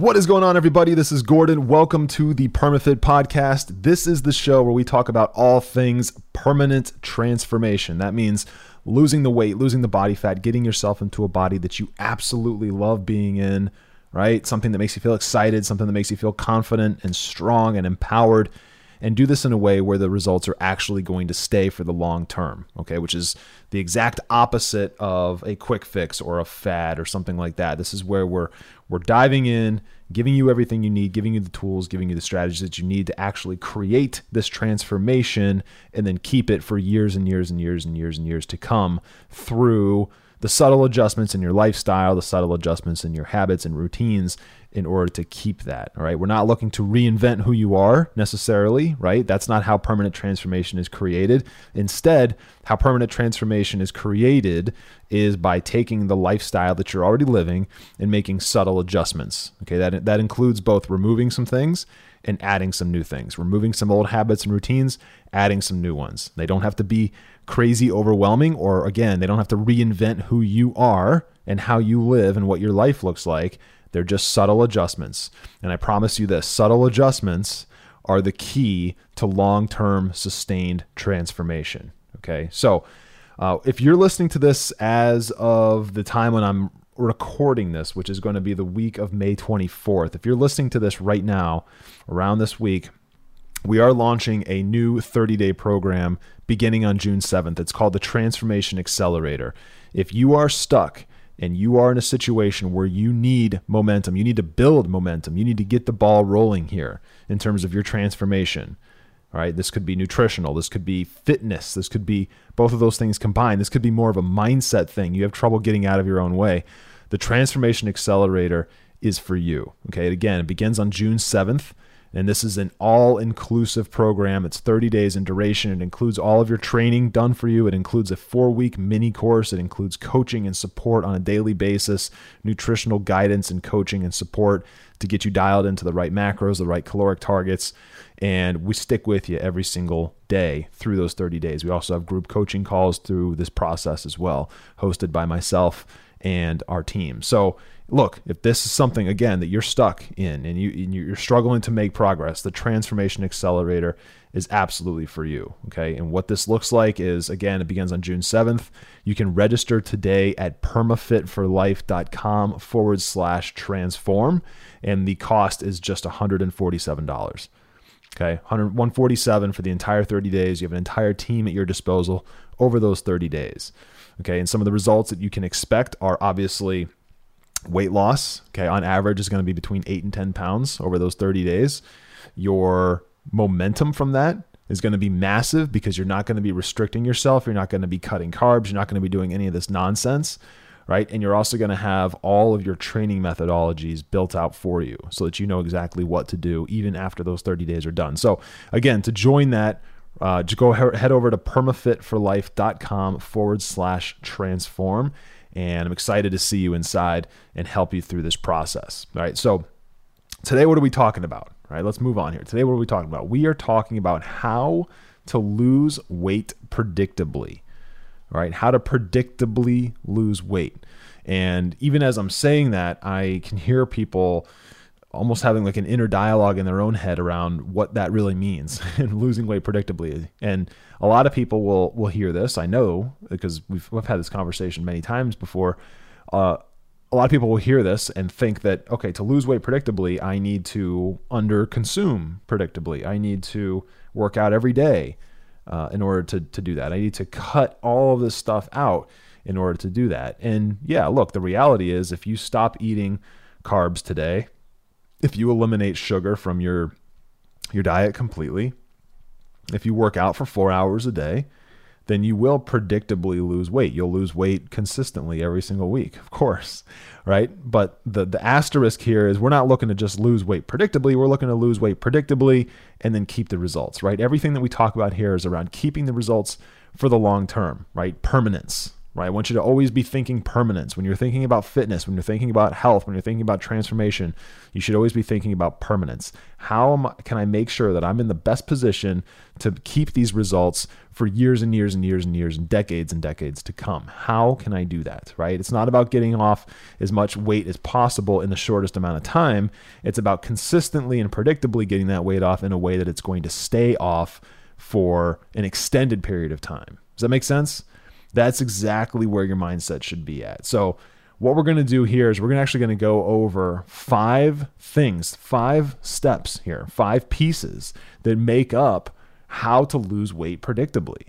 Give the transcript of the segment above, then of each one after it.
What is going on, everybody? This is Gordon. Welcome to the PermaFit Podcast. This is the show where we talk about all things permanent transformation. That means losing the weight, losing the body fat, getting yourself into a body that you absolutely love being in, right? Something that makes you feel excited, something that makes you feel confident and strong and empowered and do this in a way where the results are actually going to stay for the long term, okay? Which is the exact opposite of a quick fix or a fad or something like that. This is where we're we're diving in, giving you everything you need, giving you the tools, giving you the strategies that you need to actually create this transformation and then keep it for years and years and years and years and years to come through the subtle adjustments in your lifestyle, the subtle adjustments in your habits and routines in order to keep that. All right. We're not looking to reinvent who you are necessarily, right? That's not how permanent transformation is created. Instead, how permanent transformation is created is by taking the lifestyle that you're already living and making subtle adjustments. Okay. That, that includes both removing some things and adding some new things, removing some old habits and routines, adding some new ones. They don't have to be crazy overwhelming, or again, they don't have to reinvent who you are and how you live and what your life looks like they're just subtle adjustments. And I promise you this subtle adjustments are the key to long term sustained transformation. Okay. So uh, if you're listening to this as of the time when I'm recording this, which is going to be the week of May 24th, if you're listening to this right now, around this week, we are launching a new 30 day program beginning on June 7th. It's called the Transformation Accelerator. If you are stuck and you are in a situation where you need momentum, you need to build momentum, you need to get the ball rolling here in terms of your transformation. All right, this could be nutritional, this could be fitness, this could be both of those things combined. This could be more of a mindset thing. You have trouble getting out of your own way. The Transformation Accelerator is for you. Okay, again, it begins on June 7th. And this is an all inclusive program. It's 30 days in duration. It includes all of your training done for you. It includes a four week mini course. It includes coaching and support on a daily basis, nutritional guidance and coaching and support to get you dialed into the right macros, the right caloric targets. And we stick with you every single day through those 30 days. We also have group coaching calls through this process as well, hosted by myself and our team. So look, if this is something again that you're stuck in and you and you're struggling to make progress, the transformation accelerator is absolutely for you. Okay. And what this looks like is again, it begins on June 7th. You can register today at permafitforlife.com forward slash transform. And the cost is just $147. Okay. 147 for the entire 30 days. You have an entire team at your disposal over those 30 days. Okay. And some of the results that you can expect are obviously weight loss, okay, on average is going to be between eight and 10 pounds over those 30 days. Your momentum from that is going to be massive because you're not going to be restricting yourself. You're not going to be cutting carbs. You're not going to be doing any of this nonsense, right? And you're also going to have all of your training methodologies built out for you so that you know exactly what to do even after those 30 days are done. So, again, to join that, uh, just go head over to permafitforlife.com forward slash transform and I'm excited to see you inside and help you through this process. All right. So today, what are we talking about? All right. Let's move on here. Today, what are we talking about? We are talking about how to lose weight predictably. All right. How to predictably lose weight. And even as I'm saying that, I can hear people almost having like an inner dialogue in their own head around what that really means and losing weight predictably. And a lot of people will will hear this. I know because we've we've had this conversation many times before. Uh, a lot of people will hear this and think that okay, to lose weight predictably, I need to under consume predictably. I need to work out every day uh, in order to to do that. I need to cut all of this stuff out in order to do that. And yeah, look, the reality is if you stop eating carbs today, if you eliminate sugar from your your diet completely, if you work out for four hours a day, then you will predictably lose weight. You'll lose weight consistently every single week, of course, right? But the the asterisk here is we're not looking to just lose weight predictably. We're looking to lose weight predictably and then keep the results, right? Everything that we talk about here is around keeping the results for the long term, right? Permanence, right? I want you to always be thinking permanence. When you're thinking about fitness, when you're thinking about health, when you're thinking about transformation, you should always be thinking about permanence. How am, can I make sure that I'm in the best position to keep these results for years and years and years and years and decades and decades to come? How can I do that, right? It's not about getting off as much weight as possible in the shortest amount of time. It's about consistently and predictably getting that weight off in a way that it's going to stay off for an extended period of time. Does that make sense? That's exactly where your mindset should be at. So, what we're going to do here is we're actually going to go over five things, five steps here, five pieces that make up how to lose weight predictably,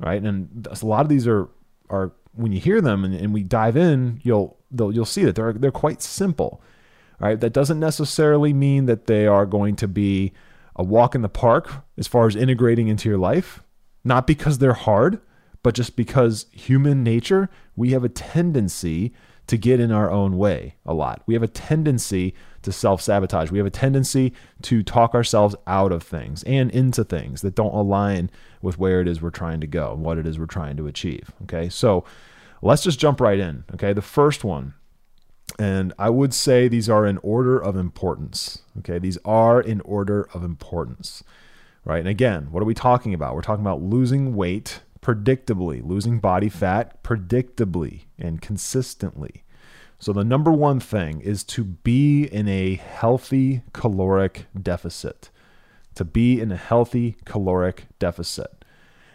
right? And a lot of these are are when you hear them and, and we dive in, you'll you'll see that they're they're quite simple, right? That doesn't necessarily mean that they are going to be a walk in the park as far as integrating into your life, not because they're hard but just because human nature, we have a tendency to get in our own way a lot. We have a tendency to self sabotage. We have a tendency to talk ourselves out of things and into things that don't align with where it is we're trying to go and what it is we're trying to achieve. Okay, so let's just jump right in. Okay, the first one, and I would say these are in order of importance. Okay, these are in order of importance, right? And again, what are we talking about? We're talking about losing weight predictably, losing body fat predictably and consistently. So, the number one thing is to be in a healthy caloric deficit. To be in a healthy caloric deficit.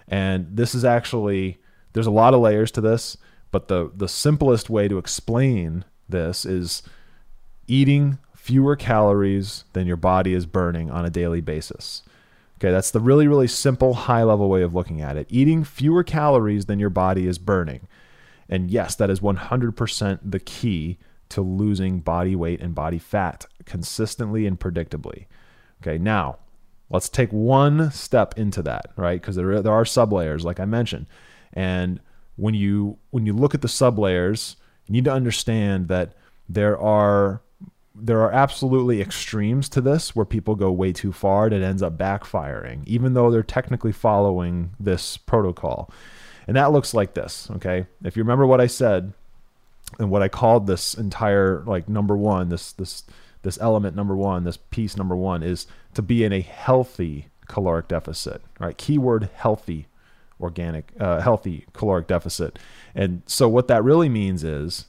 And this is actually, there's a lot of layers to this, but the, the simplest way to explain this is eating fewer calories than your body is burning on a daily basis. Okay, that's the really, really simple, high level way of looking at it. Eating fewer calories than your body is burning. And yes, that is 100% the key to losing body weight and body fat consistently and predictably. Okay, now let's take one step into that, right? Because there, there are sublayers, like I mentioned. And when you when you look at the sublayers, you need to understand that there are there are absolutely extremes to this where people go way too far and it ends up backfiring, even though they're technically following this protocol. And that looks like this, okay? If you remember what I said and what I called this entire like number one, this this this element number one, this piece number one is to be in a healthy caloric deficit, right? Keyword healthy organic uh, healthy caloric deficit. And so what that really means is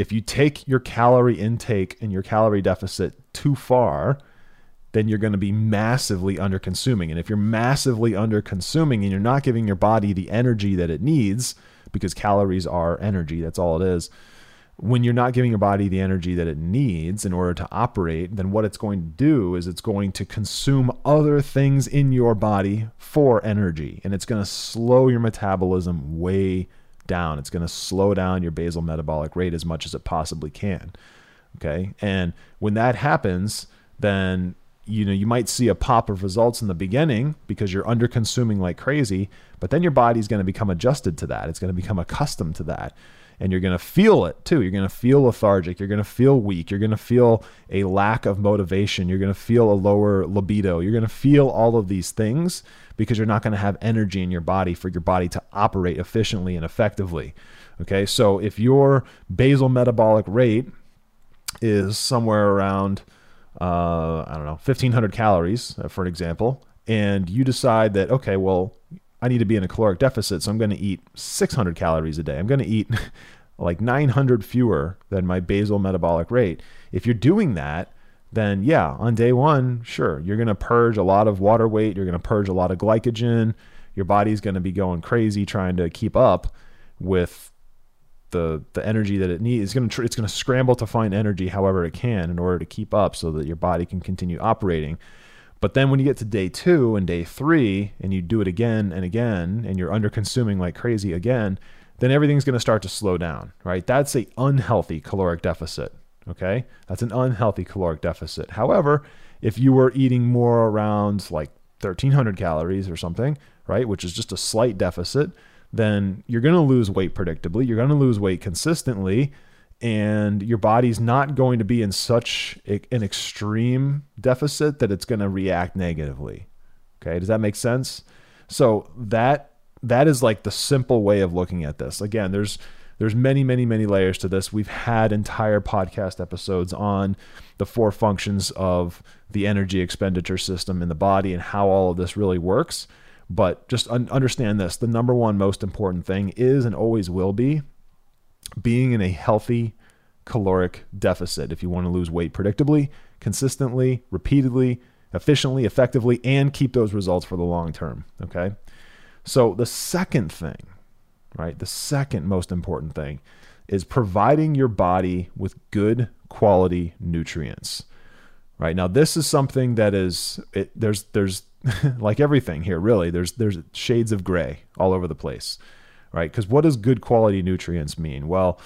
if you take your calorie intake and your calorie deficit too far, then you're going to be massively under consuming. And if you're massively under consuming and you're not giving your body the energy that it needs, because calories are energy, that's all it is. When you're not giving your body the energy that it needs in order to operate, then what it's going to do is it's going to consume other things in your body for energy. And it's going to slow your metabolism way down. It's going to slow down your basal metabolic rate as much as it possibly can. Okay. And when that happens, then you know you might see a pop of results in the beginning because you're under consuming like crazy but then your body's going to become adjusted to that it's going to become accustomed to that and you're going to feel it too you're going to feel lethargic you're going to feel weak you're going to feel a lack of motivation you're going to feel a lower libido you're going to feel all of these things because you're not going to have energy in your body for your body to operate efficiently and effectively. Okay, so if your basal metabolic rate is somewhere around, uh, I don't know, 1500 calories, uh, for an example, and you decide that, okay, well, I need to be in a caloric deficit, so I'm going to eat 600 calories a day. I'm going to eat like 900 fewer than my basal metabolic rate. If you're doing that, then yeah, on day one, sure, you're going to purge a lot of water weight. You're going to purge a lot of glycogen. Your body's going to be going crazy trying to keep up with the the energy that it needs. It's going to it's going to scramble to find energy however it can in order to keep up so that your body can continue operating. But then when you get to day two and day three, and you do it again and again, and you're under consuming like crazy again, then everything's going to start to slow down, right? That's a unhealthy caloric deficit. Okay, that's an unhealthy caloric deficit. However, if you were eating more around like 1300 calories or something, right, which is just a slight deficit, then you're going to lose weight predictably. You're going to lose weight consistently and your body's not going to be in such an extreme deficit that it's going to react negatively. Okay, does that make sense? So that that is like the simple way of looking at this. Again, there's there's many many many layers to this. We've had entire podcast episodes on the four functions of the energy expenditure system in the body and how all of this really works. But just un- understand this: the number one most important thing is and always will be being in a healthy caloric deficit if you want to lose weight predictably, consistently, repeatedly, efficiently, effectively, and keep those results for the long term. Okay. So the second thing, right, the second most important thing is providing your body with good quality nutrients. Right now, this is something that is it, there's there's like everything here, really. There's there's shades of gray all over the place right? Because what does good quality nutrients mean? Well,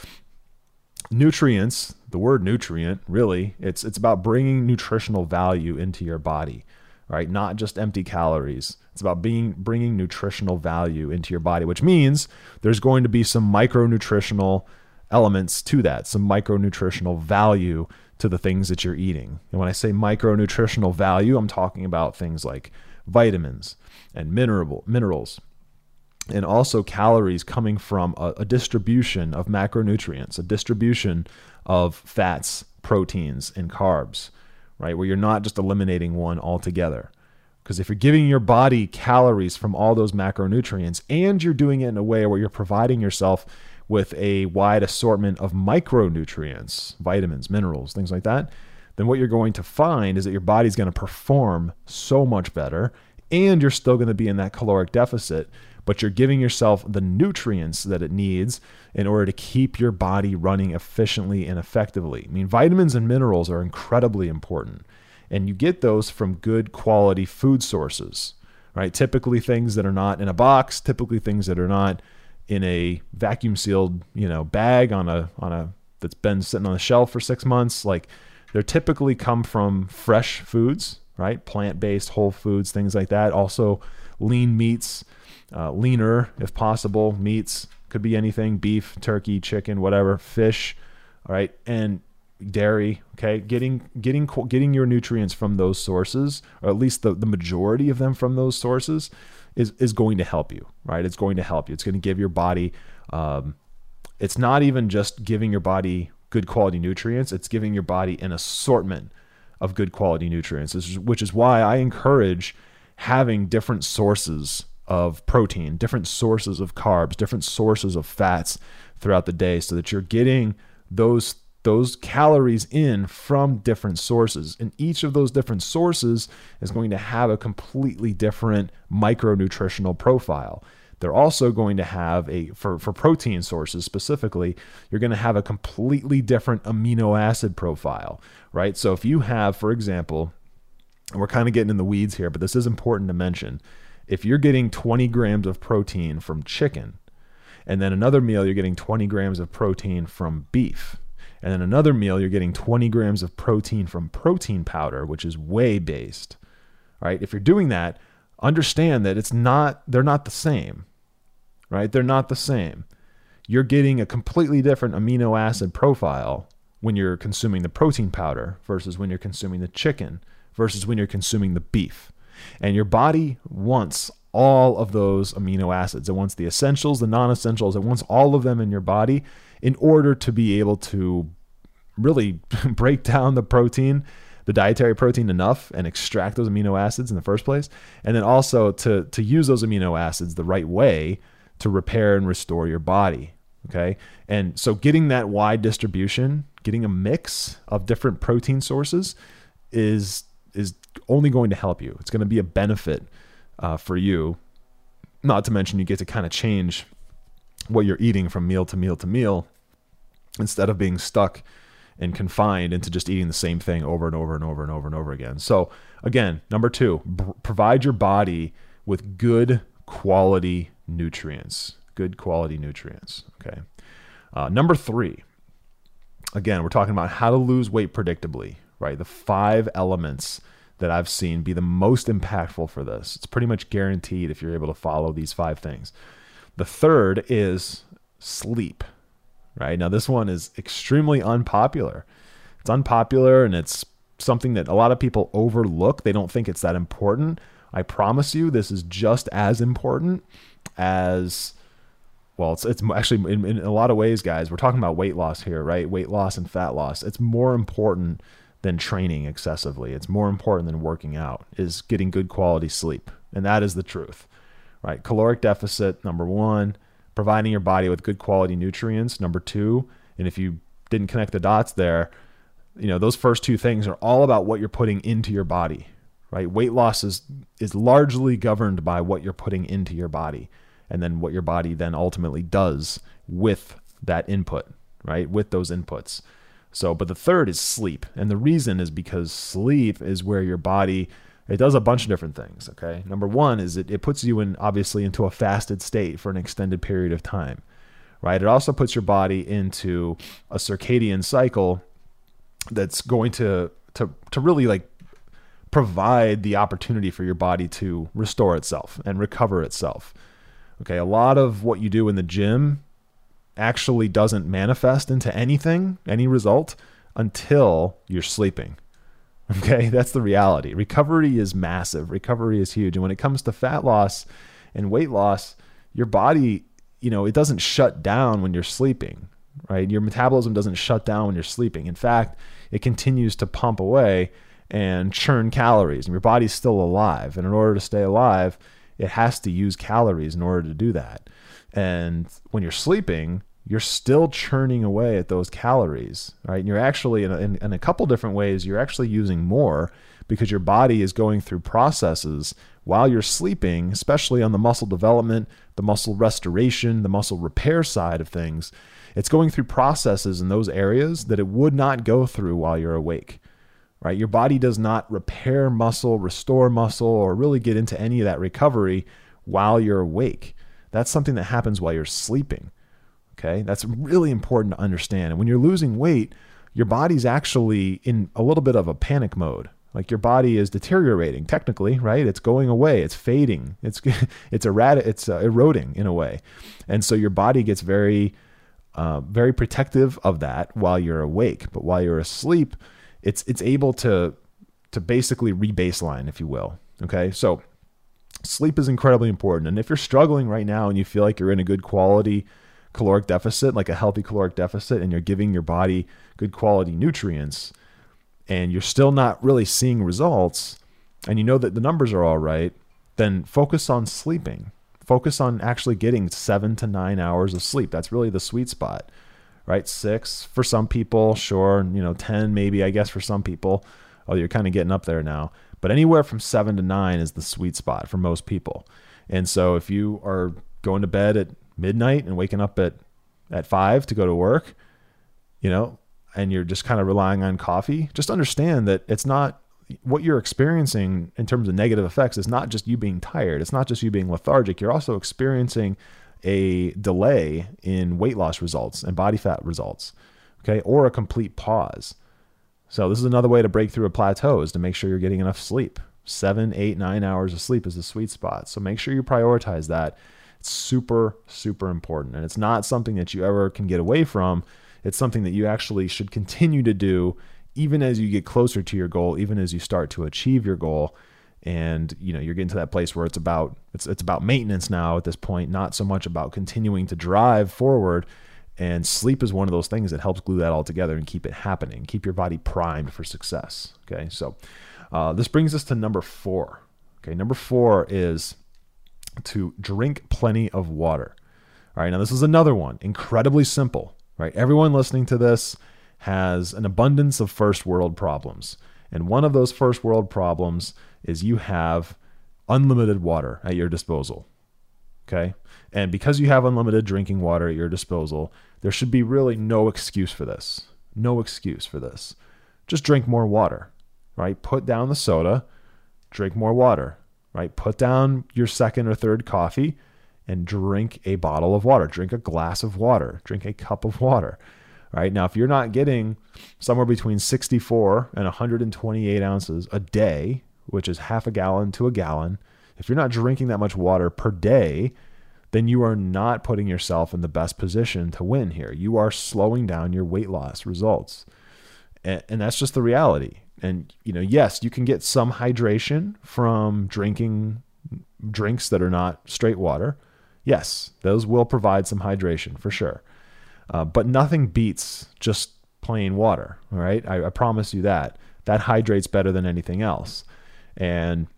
nutrients, the word nutrient, really, it's it's about bringing nutritional value into your body, right? Not just empty calories. It's about being bringing nutritional value into your body, which means there's going to be some micronutritional elements to that, some micronutritional value to the things that you're eating. And when I say micronutritional value, I'm talking about things like vitamins and mineral minerals and also calories coming from a, a, distribution of macronutrients, a distribution of fats, proteins, and carbs, right? Where you're not just eliminating one altogether. Because if you're giving your body calories from all those macronutrients and you're doing it in a way where you're providing yourself with a wide assortment of micronutrients, vitamins, minerals, things like that, then what you're going to find is that your body's going to perform so much better and you're still going to be in that caloric deficit but you're giving yourself the nutrients that it needs in order to keep your body running efficiently and effectively. I mean, vitamins and minerals are incredibly important, and you get those from good quality food sources, right? Typically things that are not in a box, typically things that are not in a vacuum sealed, you know, bag on a on a that's been sitting on the shelf for 6 months, like they're typically come from fresh foods, right? Plant-based whole foods, things like that. Also lean meats, uh, leaner if possible meats could be anything beef turkey chicken whatever fish all right and dairy okay getting getting getting your nutrients from those sources or at least the, the majority of them from those sources is is going to help you right? It's going to help you. It's going to give your body um, it's not even just giving your body good quality nutrients it's giving your body an assortment of good quality nutrients which is why i encourage having different sources of protein, different sources of carbs, different sources of fats throughout the day so that you're getting those those calories in from different sources. And each of those different sources is going to have a completely different micronutritional profile. They're also going to have a, for, for protein sources specifically, you're going to have a completely different amino acid profile, right? So if you have, for example, and we're kind of getting in the weeds here, but this is important to mention if you're getting 20 grams of protein from chicken, and then another meal you're getting 20 grams of protein from beef, and then another meal you're getting 20 grams of protein from protein powder, which is whey based. Right? If you're doing that, understand that it's not they're not the same. Right? They're not the same. You're getting a completely different amino acid profile when you're consuming the protein powder versus when you're consuming the chicken versus when you're consuming the beef. And your body wants all of those amino acids. It wants the essentials, the non essentials, it wants all of them in your body in order to be able to really break down the protein, the dietary protein enough and extract those amino acids in the first place. And then also to, to use those amino acids the right way to repair and restore your body. Okay. And so getting that wide distribution, getting a mix of different protein sources is is only going to help you. It's going to be a benefit uh, for you. Not to mention, you get to kind of change what you're eating from meal to meal to meal instead of being stuck and confined into just eating the same thing over and over and over and over and over again. So, again, number two, b- provide your body with good quality nutrients. Good quality nutrients. Okay. Uh, number three, again, we're talking about how to lose weight predictably right? The five elements that I've seen be the most impactful for this. It's pretty much guaranteed if you're able to follow these five things. The third is sleep, right? Now, this one is extremely unpopular. It's unpopular and it's something that a lot of people overlook. They don't think it's that important. I promise you, this is just as important as well, it's it's actually in, in, a lot of ways, guys. We're talking about weight loss here, right? Weight loss and fat loss. It's more important than training excessively. It's more important than working out. Is getting good quality sleep, and that is the truth, right? Caloric deficit number one, providing your body with good quality nutrients number two, and if you didn't connect the dots there, you know those first two things are all about what you're putting into your body, right? Weight loss is is largely governed by what you're putting into your body and then what your body then ultimately does with that input, right? With those inputs. So, but the third is sleep. And the reason is because sleep is where your body it does a bunch of different things, okay? Number 1 is it, it puts you in obviously into a fasted state for an extended period of time. Right? It also puts your body into a circadian cycle that's going to to to really like provide the opportunity for your body to restore itself and recover itself. Okay, a lot of what you do in the gym actually doesn't manifest into anything, any result, until you're sleeping. Okay, that's the reality. Recovery is massive, recovery is huge. And when it comes to fat loss and weight loss, your body, you know, it doesn't shut down when you're sleeping, right? Your metabolism doesn't shut down when you're sleeping. In fact, it continues to pump away and churn calories, and your body's still alive. And in order to stay alive, it has to use calories in order to do that. And when you're sleeping, you're still churning away at those calories, right? And you're actually, in a, in, in a couple different ways, you're actually using more because your body is going through processes while you're sleeping, especially on the muscle development, the muscle restoration, the muscle repair side of things. It's going through processes in those areas that it would not go through while you're awake right? Your body does not repair muscle, restore muscle, or really get into any of that recovery while you're awake. That's something that happens while you're sleeping. Okay. That's really important to understand. And when you're losing weight, your body's actually in a little bit of a panic mode. Like your body is deteriorating technically, right? It's going away. It's fading. It's it's errat- It's uh, eroding in a way, and so your body gets very, uh, very protective of that while you're awake. But while you're asleep, it's it's able to to basically rebaseline, if you will. Okay, so sleep is incredibly important, and if you're struggling right now and you feel like you're in a good quality caloric deficit, like a healthy caloric deficit, and you're giving your body good quality nutrients, and you're still not really seeing results, and you know that the numbers are all right, then focus on sleeping. Focus on actually getting seven to nine hours of sleep. That's really the sweet spot right? Six for some people, sure. You know, 10 maybe, I guess, for some people. Oh, you're kind of getting up there now. But anywhere from seven to nine is the sweet spot for most people. And so if you are going to bed at midnight and waking up at, at five to go to work, you know, and you're just kind of relying on coffee, just understand that it's not what you're experiencing in terms of negative effects is not just you being tired. It's not just you being lethargic. You're also experiencing a delay in weight loss results and body fat results, okay, or a complete pause. So this is another way to break through a plateau is to make sure you're getting enough sleep. Seven, eight, nine hours of sleep is the sweet spot. So make sure you prioritize that. It's super, super important. And it's not something that you ever can get away from. It's something that you actually should continue to do even as you get closer to your goal, even as you start to achieve your goal and you know you're getting to that place where it's about it's it's about maintenance now at this point not so much about continuing to drive forward and sleep is one of those things that helps glue that all together and keep it happening keep your body primed for success okay so uh, this brings us to number four okay number four is to drink plenty of water all right now this is another one incredibly simple right everyone listening to this has an abundance of first world problems and one of those first world problems is you have unlimited water at your disposal. Okay? And because you have unlimited drinking water at your disposal, there should be really no excuse for this. No excuse for this. Just drink more water, right? Put down the soda, drink more water, right? Put down your second or third coffee and drink a bottle of water. Drink a glass of water. Drink a cup of water. Right now, if you're not getting somewhere between 64 and 128 ounces a day, which is half a gallon to a gallon, if you're not drinking that much water per day, then you are not putting yourself in the best position to win here. You are slowing down your weight loss results. And, and that's just the reality. And, you know, yes, you can get some hydration from drinking drinks that are not straight water. Yes, those will provide some hydration for sure. Uh, but nothing beats just plain water. All right. I, I promise you that. That hydrates better than anything else. And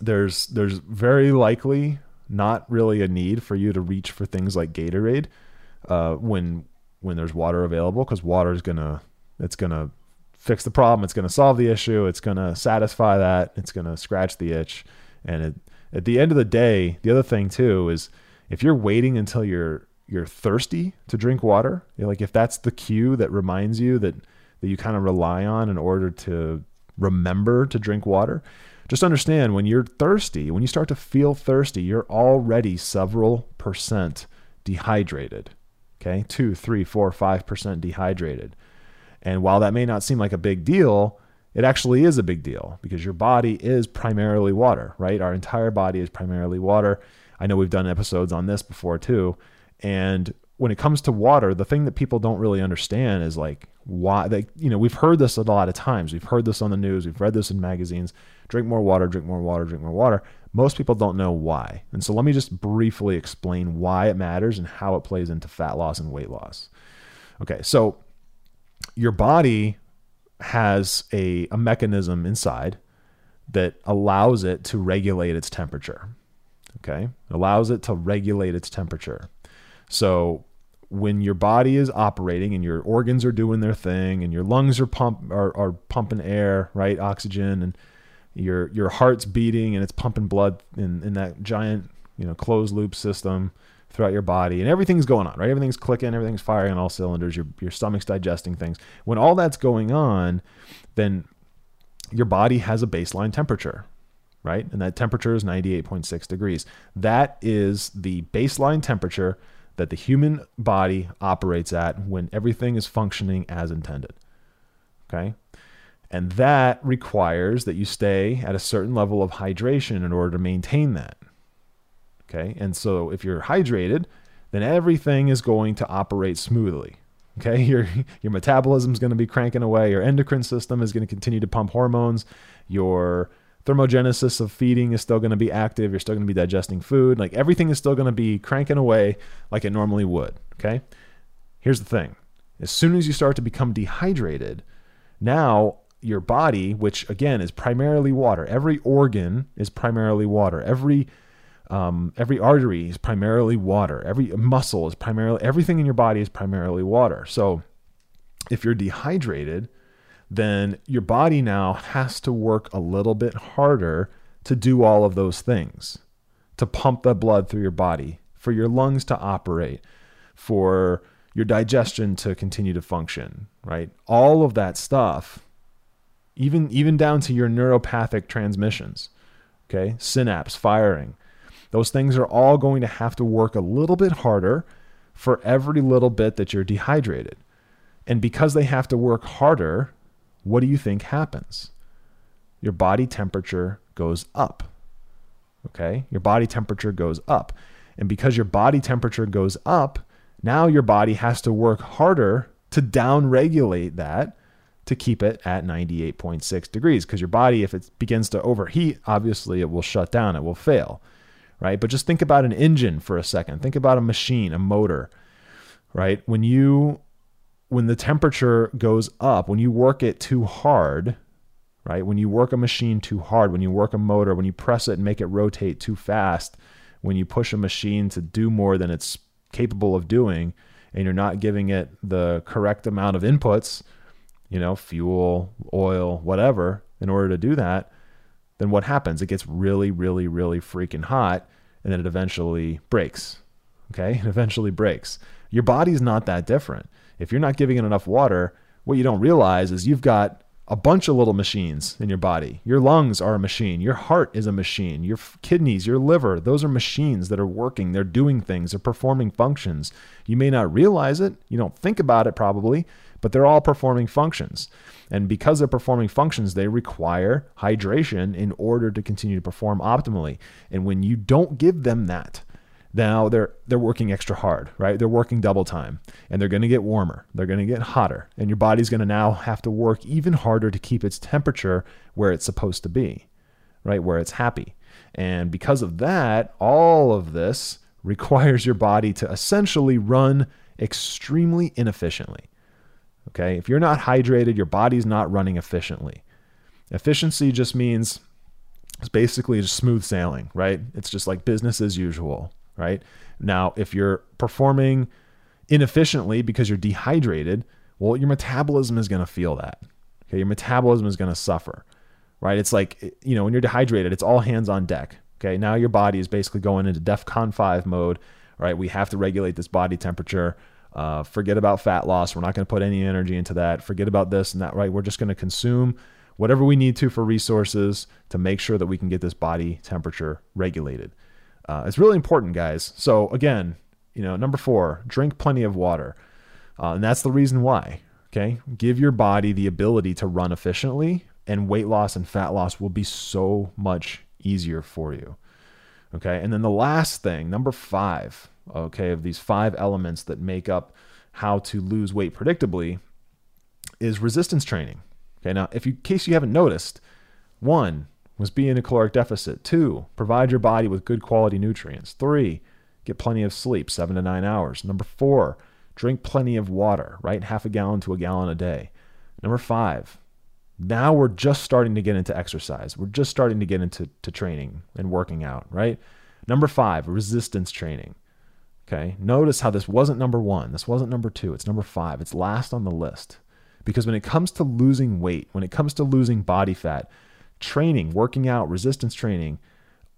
there's there's very likely not really a need for you to reach for things like Gatorade uh, when when there's water available because water is gonna it's gonna fix the problem. It's gonna solve the issue. It's gonna satisfy that. It's gonna scratch the itch. And it, at the end of the day, the other thing too is if you're waiting until you're you're thirsty to drink water, you know, like if that's the cue that reminds you that that you kind of rely on in order to remember to drink water, just understand when you're thirsty, when you start to feel thirsty, you're already several percent dehydrated. Okay, two, three, four, five percent dehydrated. And while that may not seem like a big deal, it actually is a big deal because your body is primarily water, right? Our entire body is primarily water. I know we've done episodes on this before too. And when it comes to water, the thing that people don't really understand is like why they, you know, we've heard this a lot of times. We've heard this on the news, we've read this in magazines. Drink more water, drink more water, drink more water. Most people don't know why. And so let me just briefly explain why it matters and how it plays into fat loss and weight loss. Okay, so your body has a, a mechanism inside that allows it to regulate its temperature. Okay, it allows it to regulate its temperature. So when your body is operating and your organs are doing their thing and your lungs are pump are, are pumping air, right, oxygen, and your your heart's beating and it's pumping blood in, in that giant you know closed loop system throughout your body and everything's going on right everything's clicking everything's firing on all cylinders your, your stomach's digesting things when all that's going on then your body has a baseline temperature right and that temperature is 98.6 degrees that is the baseline temperature that the human body operates at when everything is functioning as intended. Okay? And that requires that you stay at a certain level of hydration in order to maintain that. Okay? And so if you're hydrated, then everything is going to operate smoothly. Okay? Your your metabolism is going to be cranking away, your endocrine system is going to continue to pump hormones, your thermogenesis of feeding is still going to be active. You're still going to be digesting food. Like everything is still going to be cranking away like it normally would. Okay. Here's the thing as soon as you start to become dehydrated, now your body, which again is primarily water, every organ is primarily water. Every um, every artery is primarily water. Every muscle is primarily everything in your body is primarily water. So if you're dehydrated, then your body now has to work a little bit harder to do all of those things, to pump the blood through your body, for your lungs to operate, for your digestion to continue to function, right? All of that stuff, even even down to your neuropathic transmissions, okay? Synapse firing. Those things are all going to have to work a little bit harder for every little bit that you're dehydrated. And because they have to work harder, what do you think happens? Your body temperature goes up. Okay? Your body temperature goes up. And because your body temperature goes up, now your body has to work harder to downregulate that to keep it at 98.6 degrees. Because your body, if it begins to overheat, obviously it will shut down, it will fail. Right? But just think about an engine for a second. Think about a machine, a motor. Right? When you when the temperature goes up, when you work it too hard, right? When you work a machine too hard, when you work a motor, when you press it and make it rotate too fast, when you push a machine to do more than it's capable of doing, and you're not giving it the correct amount of inputs, you know, fuel, oil, whatever, in order to do that, then what happens? It gets really, really, really freaking hot, and then it eventually breaks. Okay? It eventually breaks. Your body's not that different if you're not giving it enough water, what you don't realize is you've got a bunch of little machines in your body. Your lungs are a machine. Your heart is a machine. Your kidneys, your liver, those are machines that are working. They're doing things, they're performing functions. You may not realize it. You don't think about it probably, but they're all performing functions. And because they're performing functions, they require hydration in order to continue to perform optimally. And when you don't give them that, now they're they're working extra hard, right? They're working double time and they're going to get warmer. They're going to get hotter and your body's going to now have to work even harder to keep its temperature where it's supposed to be, right? Where it's happy. And because of that, all of this requires your body to essentially run extremely inefficiently. Okay? If you're not hydrated, your body's not running efficiently. Efficiency just means it's basically just smooth sailing, right? It's just like business as usual right? Now, if you're performing inefficiently because you're dehydrated, well, your metabolism is going to feel that. Okay, your metabolism is going to suffer, right? It's like, you know, when you're dehydrated, it's all hands on deck. Okay, now your body is basically going into DEFCON 5 mode, right? We have to regulate this body temperature. Uh, forget about fat loss. We're not going to put any energy into that. Forget about this and that, right? We're just going to consume whatever we need to for resources to make sure that we can get this body temperature regulated. Uh, it's really important, guys. So again, you know, number four, drink plenty of water, uh, and that's the reason why. Okay, give your body the ability to run efficiently, and weight loss and fat loss will be so much easier for you. Okay, and then the last thing, number five, okay, of these five elements that make up how to lose weight predictably is resistance training. Okay, now if you, in case you haven't noticed, one, was be in a caloric deficit. Two, provide your body with good quality nutrients. Three, get plenty of sleep, seven to nine hours. Number four, drink plenty of water, right? Half a gallon to a gallon a day. Number five, now we're just starting to get into exercise. We're just starting to get into to training and working out, right? Number five, resistance training. Okay. Notice how this wasn't number one. This wasn't number two. It's number five. It's last on the list. Because when it comes to losing weight, when it comes to losing body fat, training, working out, resistance training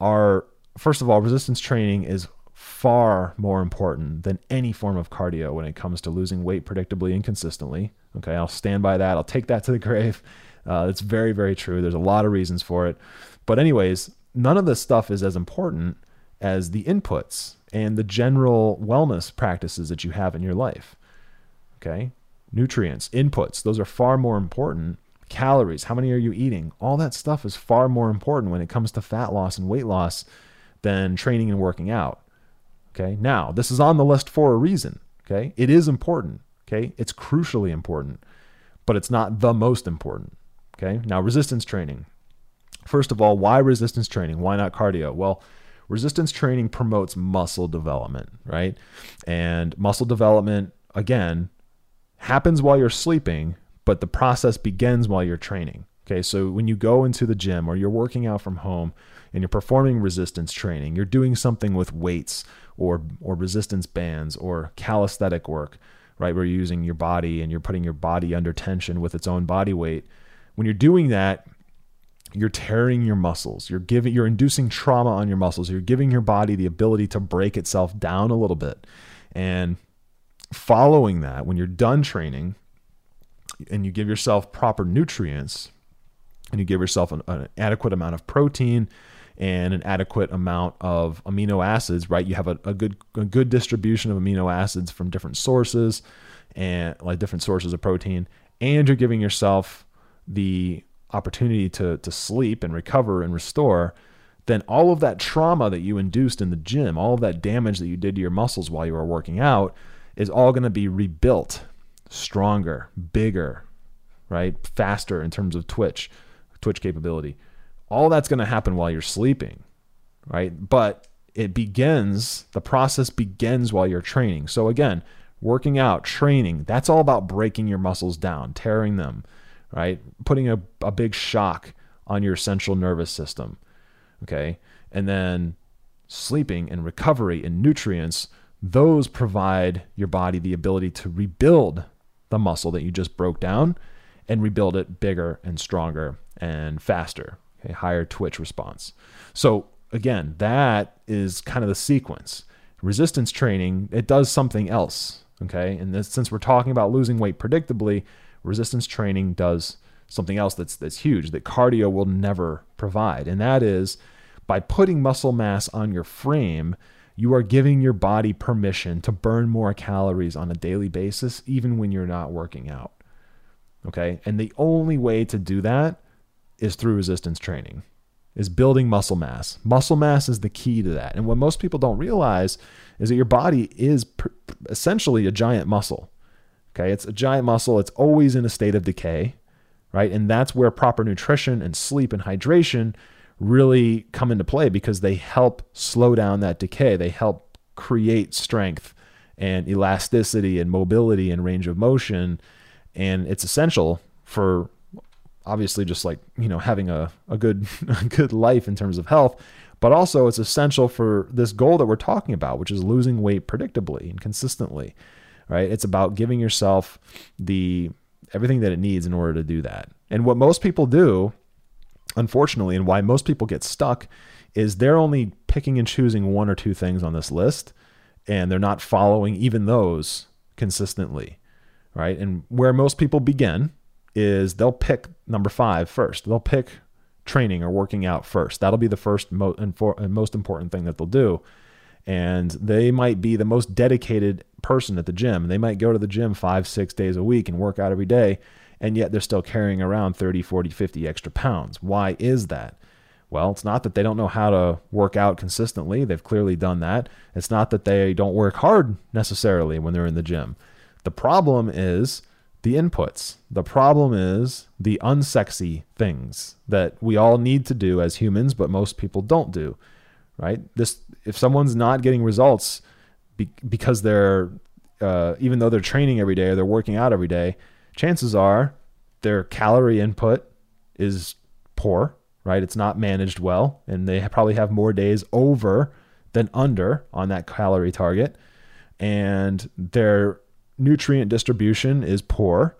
are, first of all, resistance training is far more important than any form of cardio when it comes to losing weight predictably and consistently. Okay, I'll stand by that. I'll take that to the grave. Uh, it's very, very true. There's a lot of reasons for it. But, anyways, none of this stuff is as important as the inputs and the general wellness practices that you have in your life. Okay, nutrients, inputs, those are far more important calories, how many are you eating? All that stuff is far more important when it comes to fat loss and weight loss than training and working out. Okay. Now, this is on the list for a reason. Okay. It is important. Okay. It's crucially important, but it's not the most important. Okay. Now, resistance training. First of all, why resistance training? Why not cardio? Well, resistance training promotes muscle development, right? And muscle development, again, happens while you're sleeping, but the process begins while you're training. Okay, so when you go into the gym or you're working out from home and you're performing resistance training, you're doing something with weights or or resistance bands or calisthenic work, right? Where you're using your body and you're putting your body under tension with its own body weight. When you're doing that, you're tearing your muscles. You're giving you're inducing trauma on your muscles. You're giving your body the ability to break itself down a little bit. And following that, when you're done training, and you give yourself proper nutrients and you give yourself an, an, adequate amount of protein and an adequate amount of amino acids, right? You have a, a good a good distribution of amino acids from different sources and like different sources of protein, and you're giving yourself the opportunity to to sleep and recover and restore, then all of that trauma that you induced in the gym, all of that damage that you did to your muscles while you were working out is all going to be rebuilt stronger, bigger, right? Faster in terms of twitch, twitch capability. All that's going to happen while you're sleeping, right? But it begins, the process begins while you're training. So again, working out, training, that's all about breaking your muscles down, tearing them, right? Putting a, a big shock on your central nervous system. Okay. And then sleeping and recovery and nutrients, those provide your body the ability to rebuild the muscle that you just broke down and rebuild it bigger and stronger and faster, okay, higher twitch response. So again, that is kind of the sequence. Resistance training, it does something else, okay? And this, since we're talking about losing weight predictably, resistance training does something else that's that's huge that cardio will never provide, and that is by putting muscle mass on your frame, you are giving your body permission to burn more calories on a daily basis, even when you're not working out. Okay. And the only way to do that is through resistance training, is building muscle mass. Muscle mass is the key to that. And what most people don't realize is that your body is essentially a giant muscle. Okay. It's a giant muscle, it's always in a state of decay, right? And that's where proper nutrition and sleep and hydration really come into play because they help slow down that decay. They help create strength and elasticity and mobility and range of motion. And it's essential for obviously just like, you know, having a, a good a good life in terms of health, but also it's essential for this goal that we're talking about, which is losing weight predictably and consistently. Right? It's about giving yourself the everything that it needs in order to do that. And what most people do unfortunately, and why most people get stuck is they're only picking and choosing one or two things on this list and they're not following even those consistently, right? And where most people begin is they'll pick number five first. They'll pick training or working out first. That'll be the first mo- and, for- and most important thing that they'll do. And they might be the most dedicated person at the gym. They might go to the gym five, six days a week and work out every day and yet they're still carrying around 30, 40, 50 extra pounds. Why is that? Well, it's not that they don't know how to work out consistently. They've clearly done that. It's not that they don't work hard necessarily when they're in the gym. The problem is the inputs. The problem is the unsexy things that we all need to do as humans, but most people don't do. Right? This if someone's not getting results be, because they're uh, even though they're training every day or they're working out every day, chances are their calorie input is poor, right? It's not managed well, and they probably have more days over than under on that calorie target. And their nutrient distribution is poor,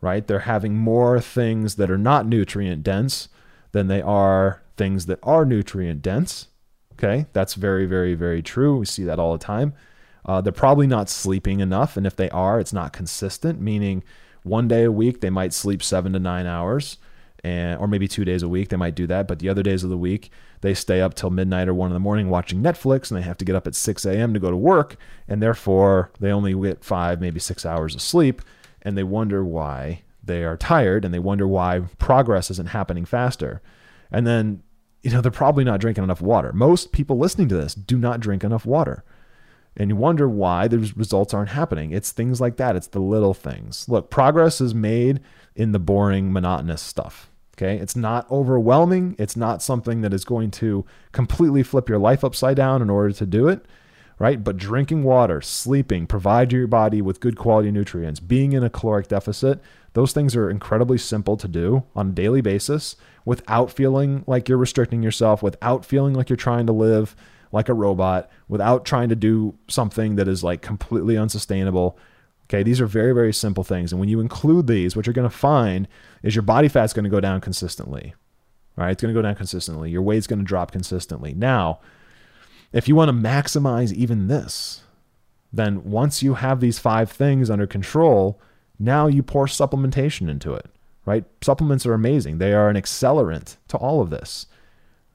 right? They're having more things that are not nutrient dense than they are things that are nutrient dense. Okay, that's very, very, very true. We see that all the time. Uh, they're probably not sleeping enough. And if they are, it's not consistent, meaning one day a week they might sleep seven to nine hours and or maybe two days a week they might do that but the other days of the week they stay up till midnight or one in the morning watching netflix and they have to get up at 6 a.m to go to work and therefore they only get five maybe six hours of sleep and they wonder why they are tired and they wonder why progress isn't happening faster and then you know they're probably not drinking enough water most people listening to this do not drink enough water and you wonder why the results aren't happening. It's things like that. It's the little things. Look, progress is made in the boring, monotonous stuff. Okay. It's not overwhelming. It's not something that is going to completely flip your life upside down in order to do it. Right. But drinking water, sleeping, provide your body with good quality nutrients, being in a caloric deficit, those things are incredibly simple to do on a daily basis without feeling like you're restricting yourself, without feeling like you're trying to live like a robot without trying to do something that is like completely unsustainable. Okay, these are very, very simple things. And when you include these, what you're going to find is your body fat's going to go down consistently. All right, it's going to go down consistently. Your weight's going to drop consistently. Now, if you want to maximize even this, then once you have these five things under control, now you pour supplementation into it, right? Supplements are amazing. They are an accelerant to all of this.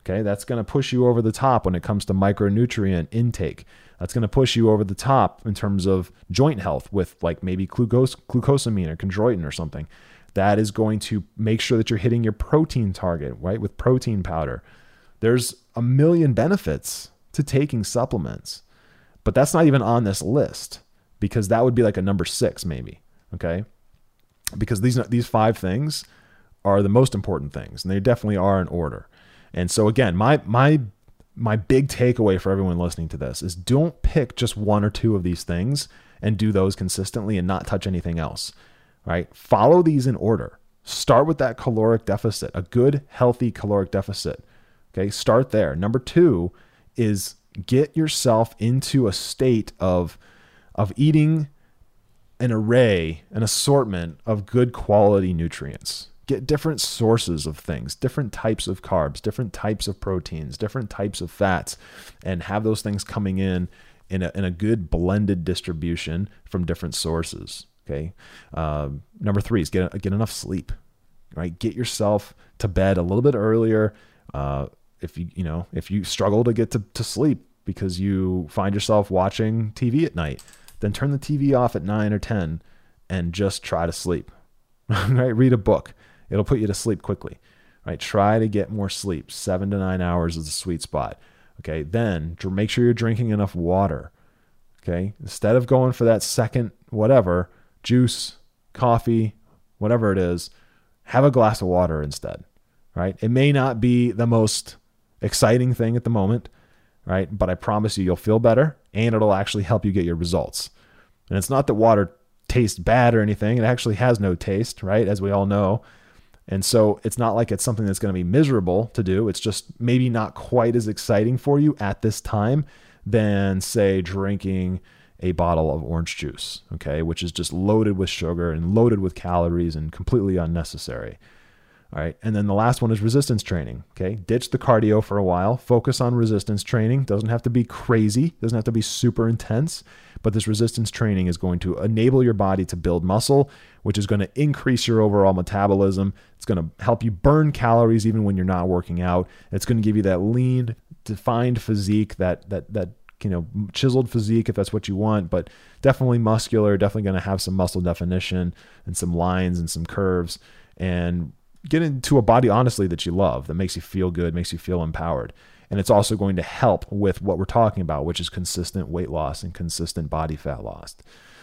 Okay, that's going to push you over the top when it comes to micronutrient intake. That's going to push you over the top in terms of joint health with like maybe glucosamine or chondroitin or something. That is going to make sure that you're hitting your protein target, right? With protein powder. There's a million benefits to taking supplements, but that's not even on this list because that would be like a number six, maybe. Okay. Because these, these five things are the most important things and they definitely are in order. And so again, my my my big takeaway for everyone listening to this is don't pick just one or two of these things and do those consistently and not touch anything else. Right? Follow these in order. Start with that caloric deficit, a good healthy caloric deficit. Okay? Start there. Number 2 is get yourself into a state of of eating an array, an assortment of good quality nutrients get different sources of things, different types of carbs, different types of proteins, different types of fats, and have those things coming in in a, in a good blended distribution from different sources. Okay. Uh, number three is get, get enough sleep. right? Get yourself to bed a little bit earlier. Uh, if you, you know, if you struggle to get to, to sleep because you find yourself watching TV at night, then turn the TV off at nine or 10 and just try to sleep, right? Read a book. It'll put you to sleep quickly, right? Try to get more sleep. Seven to nine hours is a sweet spot. Okay. Then make sure you're drinking enough water. Okay. Instead of going for that second, whatever, juice, coffee, whatever it is, have a glass of water instead, right? It may not be the most exciting thing at the moment, right? But I promise you, you'll feel better and it'll actually help you get your results. And it's not that water tastes bad or anything, it actually has no taste, right? As we all know. And so it's not like it's something that's going to be miserable to do. It's just maybe not quite as exciting for you at this time than, say, drinking a bottle of orange juice, okay, which is just loaded with sugar and loaded with calories and completely unnecessary. All right. And then the last one is resistance training. Okay. Ditch the cardio for a while. Focus on resistance training. Doesn't have to be crazy, doesn't have to be super intense, but this resistance training is going to enable your body to build muscle, which is going to increase your overall metabolism. It's going to help you burn calories even when you're not working out. It's going to give you that lean, defined physique, that, that, that, you know, chiseled physique if that's what you want, but definitely muscular, definitely going to have some muscle definition and some lines and some curves. And get into a body honestly that you love, that makes you feel good, makes you feel empowered. And it's also going to help with what we're talking about, which is consistent weight loss and consistent body fat loss.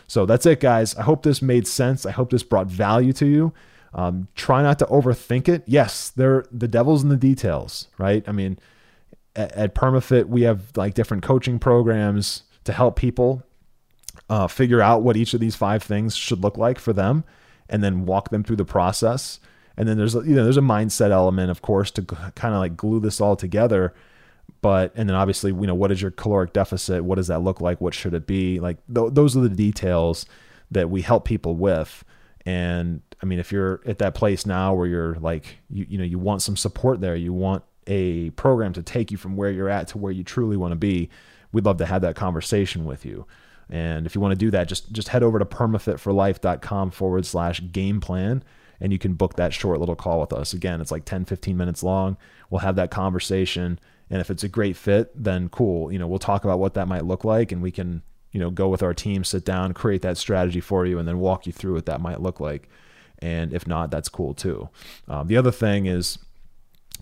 So that's it, guys. I hope this made sense. I hope this brought value to you. Um, try not to overthink it. Yes, there the devil's in the details, right? I mean, at, at PermaFit, we have like different coaching programs to help people uh, figure out what each of these five things should look like for them, and then walk them through the process. And then there's you know there's a mindset element, of course, to kind of like glue this all together. But and then obviously you know what is your caloric deficit? What does that look like? What should it be? Like th- those are the details that we help people with. And I mean, if you're at that place now where you're like you you know you want some support there, you want a program to take you from where you're at to where you truly want to be, we'd love to have that conversation with you. And if you want to do that, just just head over to permafitforlife.com forward slash game plan and you can book that short little call with us. Again, it's like 10, 15 minutes long. We'll have that conversation. And if it's a great fit, then cool. You know, we'll talk about what that might look like and we can, you know, go with our team, sit down, create that strategy for you, and then walk you through what that might look like. And if not, that's cool too. Um, the other thing is,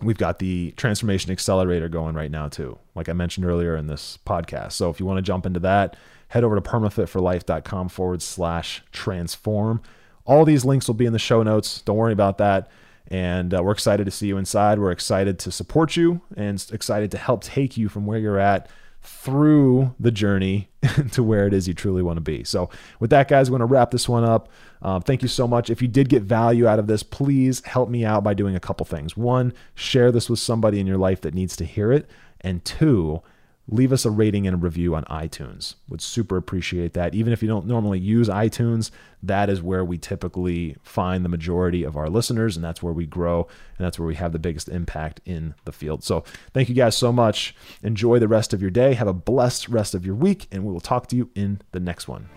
we've got the transformation accelerator going right now too like i mentioned earlier in this podcast so if you want to jump into that head over to permafitforlife.com forward slash transform all these links will be in the show notes. Don't worry about that. And uh, we're excited to see you inside. We're excited to support you and excited to help take you from where you're at through the journey to where it is you truly want to be. So, with that, guys, we're going to wrap this one up. Um, thank you so much. If you did get value out of this, please help me out by doing a couple things. One, share this with somebody in your life that needs to hear it. And two, leave us a rating and a review on iTunes. Would super appreciate that. Even if you don't normally use iTunes, that is where we typically find the majority of our listeners, and that's where we grow, and that's where we have the biggest impact in the field. So thank you guys so much. Enjoy the rest of your day. Have a blessed rest of your week, and we will talk to you in the next one.